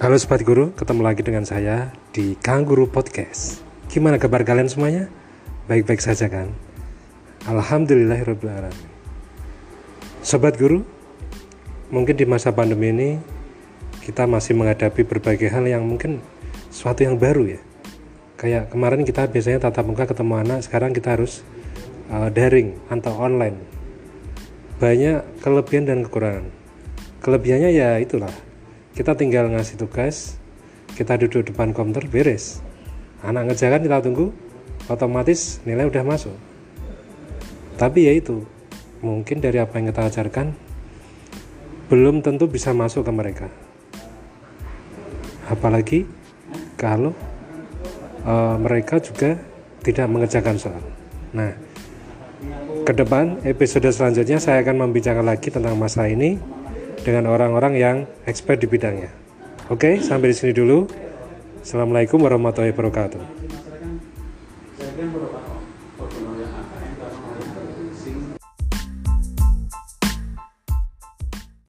Halo Sobat Guru, ketemu lagi dengan saya di Kang Guru Podcast. Gimana kabar kalian semuanya? Baik-baik saja kan? Alhamdulillahirrahmanirrahim. Sobat Guru, mungkin di masa pandemi ini kita masih menghadapi berbagai hal yang mungkin suatu yang baru ya. Kayak kemarin kita biasanya tatap muka ketemu anak, sekarang kita harus uh, daring atau online. Banyak kelebihan dan kekurangan. Kelebihannya ya itulah, kita tinggal ngasih tugas kita duduk depan komputer beres. Anak ngerjakan kita tunggu otomatis nilai udah masuk. Tapi ya itu mungkin dari apa yang kita ajarkan belum tentu bisa masuk ke mereka. Apalagi kalau uh, mereka juga tidak mengerjakan soal nah ke depan episode selanjutnya saya akan membicarakan lagi tentang masalah ini dengan orang-orang yang expert di bidangnya. Oke, sampai di sini dulu. Assalamualaikum warahmatullahi wabarakatuh.